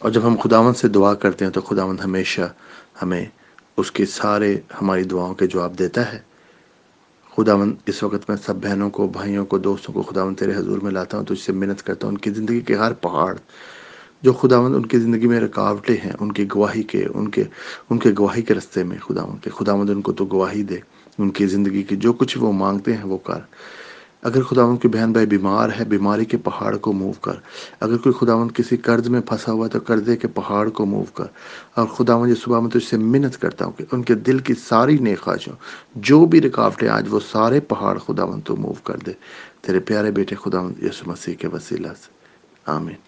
اور جب ہم خداون سے دعا کرتے ہیں تو خداون ہمیشہ ہمیں اس کے سارے ہماری دعاؤں کے جواب دیتا ہے۔ خداون اس وقت میں سب بہنوں کو، بھائیوں کو، دوستوں کو خداون تیرے حضور میں لاتا ہوں تو اس سے منت کرتا ہوں۔ ان کی زندگی کے ہر پہاڑ، جو خداون ان کی زندگی میں رکاوٹیں ہیں، ان کی گواہی کے، ان کے ان کے گواہی کے رستے میں خداون کے، خداوند ان کو تو گواہی دے۔ ان کی زندگی کی جو کچھ وہ مانگتے ہیں وہ کر۔ اگر خداون کی بہن بھائی بیمار ہے، بیماری کے پہاڑ کو موو کر۔ اگر کوئی خداون کسی قرض میں پھنسا ہوا تو قرضے کے پہاڑ کو موو کر۔ اور خداون یہ صبح میں تجھ سے منت کرتا ہوں کہ ان کے دل کی ساری نیخواہشوں جو بھی رکاوٹیں آج وہ سارے پہاڑ خداون تو موو کر دے۔ تیرے پیارے بیٹے خداون یسو مسیح کے وسیلہ سے۔ آمین۔